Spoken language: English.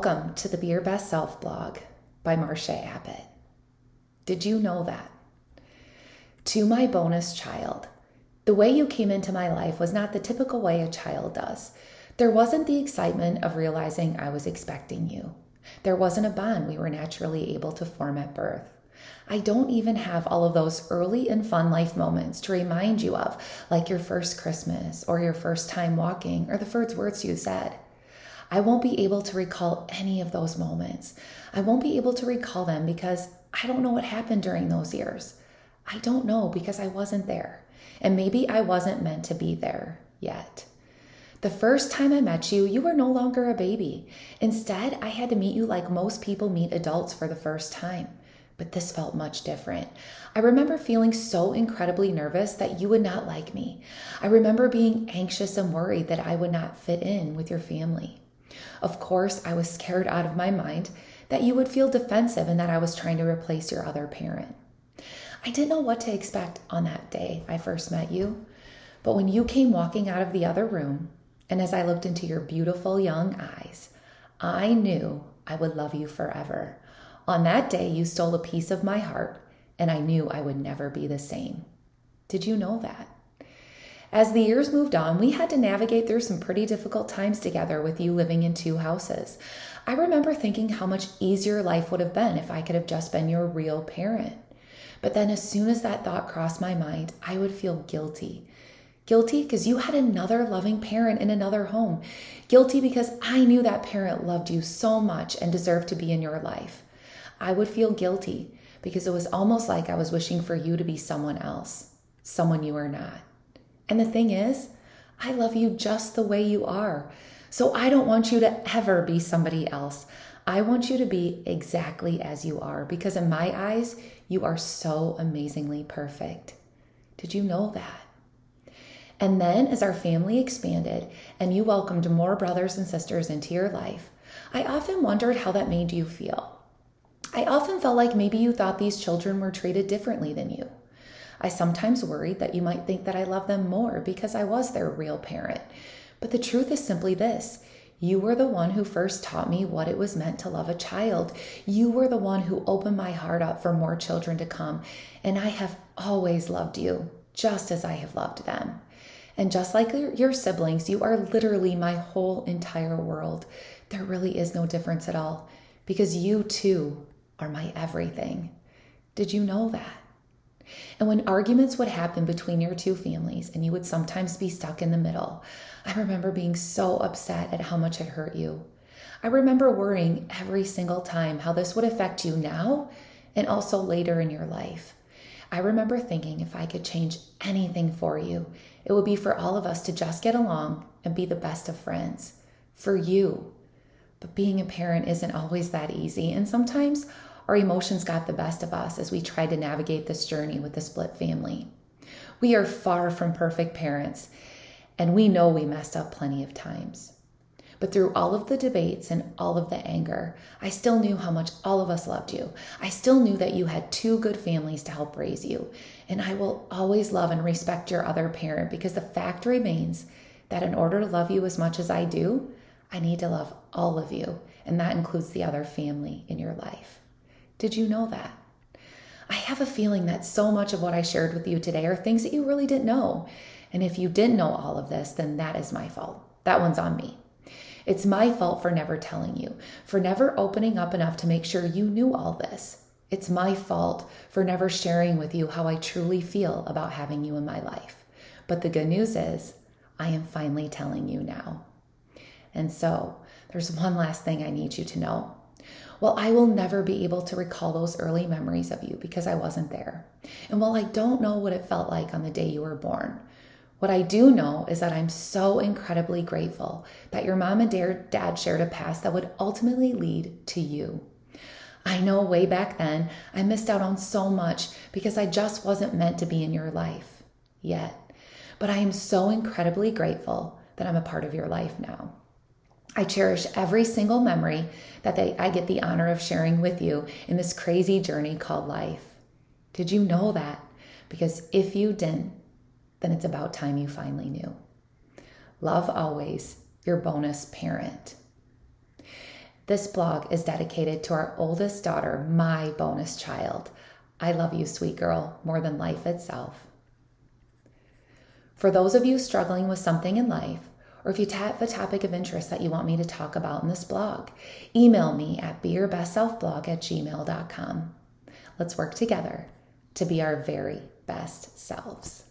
Welcome to the Be Your Best Self blog by Marcia Abbott. Did you know that? To my bonus child, the way you came into my life was not the typical way a child does. There wasn't the excitement of realizing I was expecting you. There wasn't a bond we were naturally able to form at birth. I don't even have all of those early and fun life moments to remind you of, like your first Christmas or your first time walking or the first words you said. I won't be able to recall any of those moments. I won't be able to recall them because I don't know what happened during those years. I don't know because I wasn't there. And maybe I wasn't meant to be there yet. The first time I met you, you were no longer a baby. Instead, I had to meet you like most people meet adults for the first time. But this felt much different. I remember feeling so incredibly nervous that you would not like me. I remember being anxious and worried that I would not fit in with your family. Of course, I was scared out of my mind that you would feel defensive and that I was trying to replace your other parent. I didn't know what to expect on that day I first met you, but when you came walking out of the other room, and as I looked into your beautiful young eyes, I knew I would love you forever. On that day, you stole a piece of my heart, and I knew I would never be the same. Did you know that? As the years moved on, we had to navigate through some pretty difficult times together with you living in two houses. I remember thinking how much easier life would have been if I could have just been your real parent. But then, as soon as that thought crossed my mind, I would feel guilty. Guilty because you had another loving parent in another home. Guilty because I knew that parent loved you so much and deserved to be in your life. I would feel guilty because it was almost like I was wishing for you to be someone else, someone you are not. And the thing is, I love you just the way you are. So I don't want you to ever be somebody else. I want you to be exactly as you are because, in my eyes, you are so amazingly perfect. Did you know that? And then, as our family expanded and you welcomed more brothers and sisters into your life, I often wondered how that made you feel. I often felt like maybe you thought these children were treated differently than you. I sometimes worried that you might think that I love them more because I was their real parent. But the truth is simply this you were the one who first taught me what it was meant to love a child. You were the one who opened my heart up for more children to come. And I have always loved you, just as I have loved them. And just like your siblings, you are literally my whole entire world. There really is no difference at all because you too are my everything. Did you know that? And when arguments would happen between your two families and you would sometimes be stuck in the middle, I remember being so upset at how much it hurt you. I remember worrying every single time how this would affect you now and also later in your life. I remember thinking if I could change anything for you, it would be for all of us to just get along and be the best of friends. For you. But being a parent isn't always that easy, and sometimes our emotions got the best of us as we tried to navigate this journey with the split family. We are far from perfect parents, and we know we messed up plenty of times. But through all of the debates and all of the anger, I still knew how much all of us loved you. I still knew that you had two good families to help raise you. And I will always love and respect your other parent because the fact remains that in order to love you as much as I do, I need to love all of you. And that includes the other family in your life. Did you know that? I have a feeling that so much of what I shared with you today are things that you really didn't know. And if you didn't know all of this, then that is my fault. That one's on me. It's my fault for never telling you, for never opening up enough to make sure you knew all this. It's my fault for never sharing with you how I truly feel about having you in my life. But the good news is, I am finally telling you now. And so, there's one last thing I need you to know. Well, I will never be able to recall those early memories of you because I wasn't there. And while I don't know what it felt like on the day you were born, what I do know is that I'm so incredibly grateful that your mom and dad shared a past that would ultimately lead to you. I know way back then I missed out on so much because I just wasn't meant to be in your life yet. But I am so incredibly grateful that I'm a part of your life now. I cherish every single memory that they, I get the honor of sharing with you in this crazy journey called life. Did you know that? Because if you didn't, then it's about time you finally knew. Love always, your bonus parent. This blog is dedicated to our oldest daughter, my bonus child. I love you, sweet girl, more than life itself. For those of you struggling with something in life, or if you have a topic of interest that you want me to talk about in this blog, email me at beyourbestselfblog at gmail.com. Let's work together to be our very best selves.